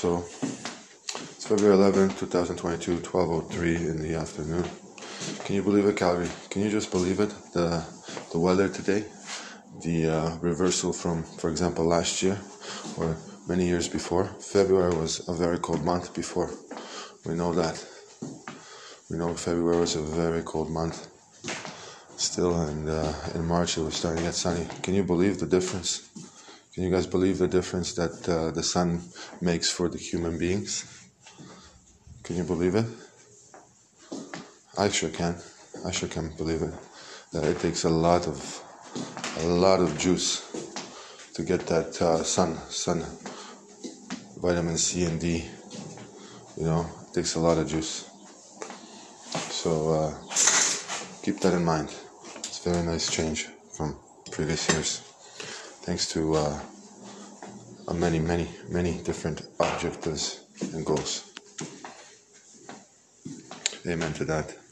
So it's February 11, 2022, 12:03 in the afternoon. Can you believe it, Calgary? Can you just believe it? The the weather today, the uh, reversal from, for example, last year or many years before. February was a very cold month before. We know that. We know February was a very cold month still, and uh, in March it was starting to get sunny. Can you believe the difference? You guys believe the difference that uh, the sun makes for the human beings? Can you believe it? I sure can. I sure can believe it. That it takes a lot of a lot of juice to get that uh, sun sun vitamin C and D. You know, it takes a lot of juice. So uh, keep that in mind. It's a very nice change from previous years thanks to uh, many, many, many different objectives and goals. Amen to that.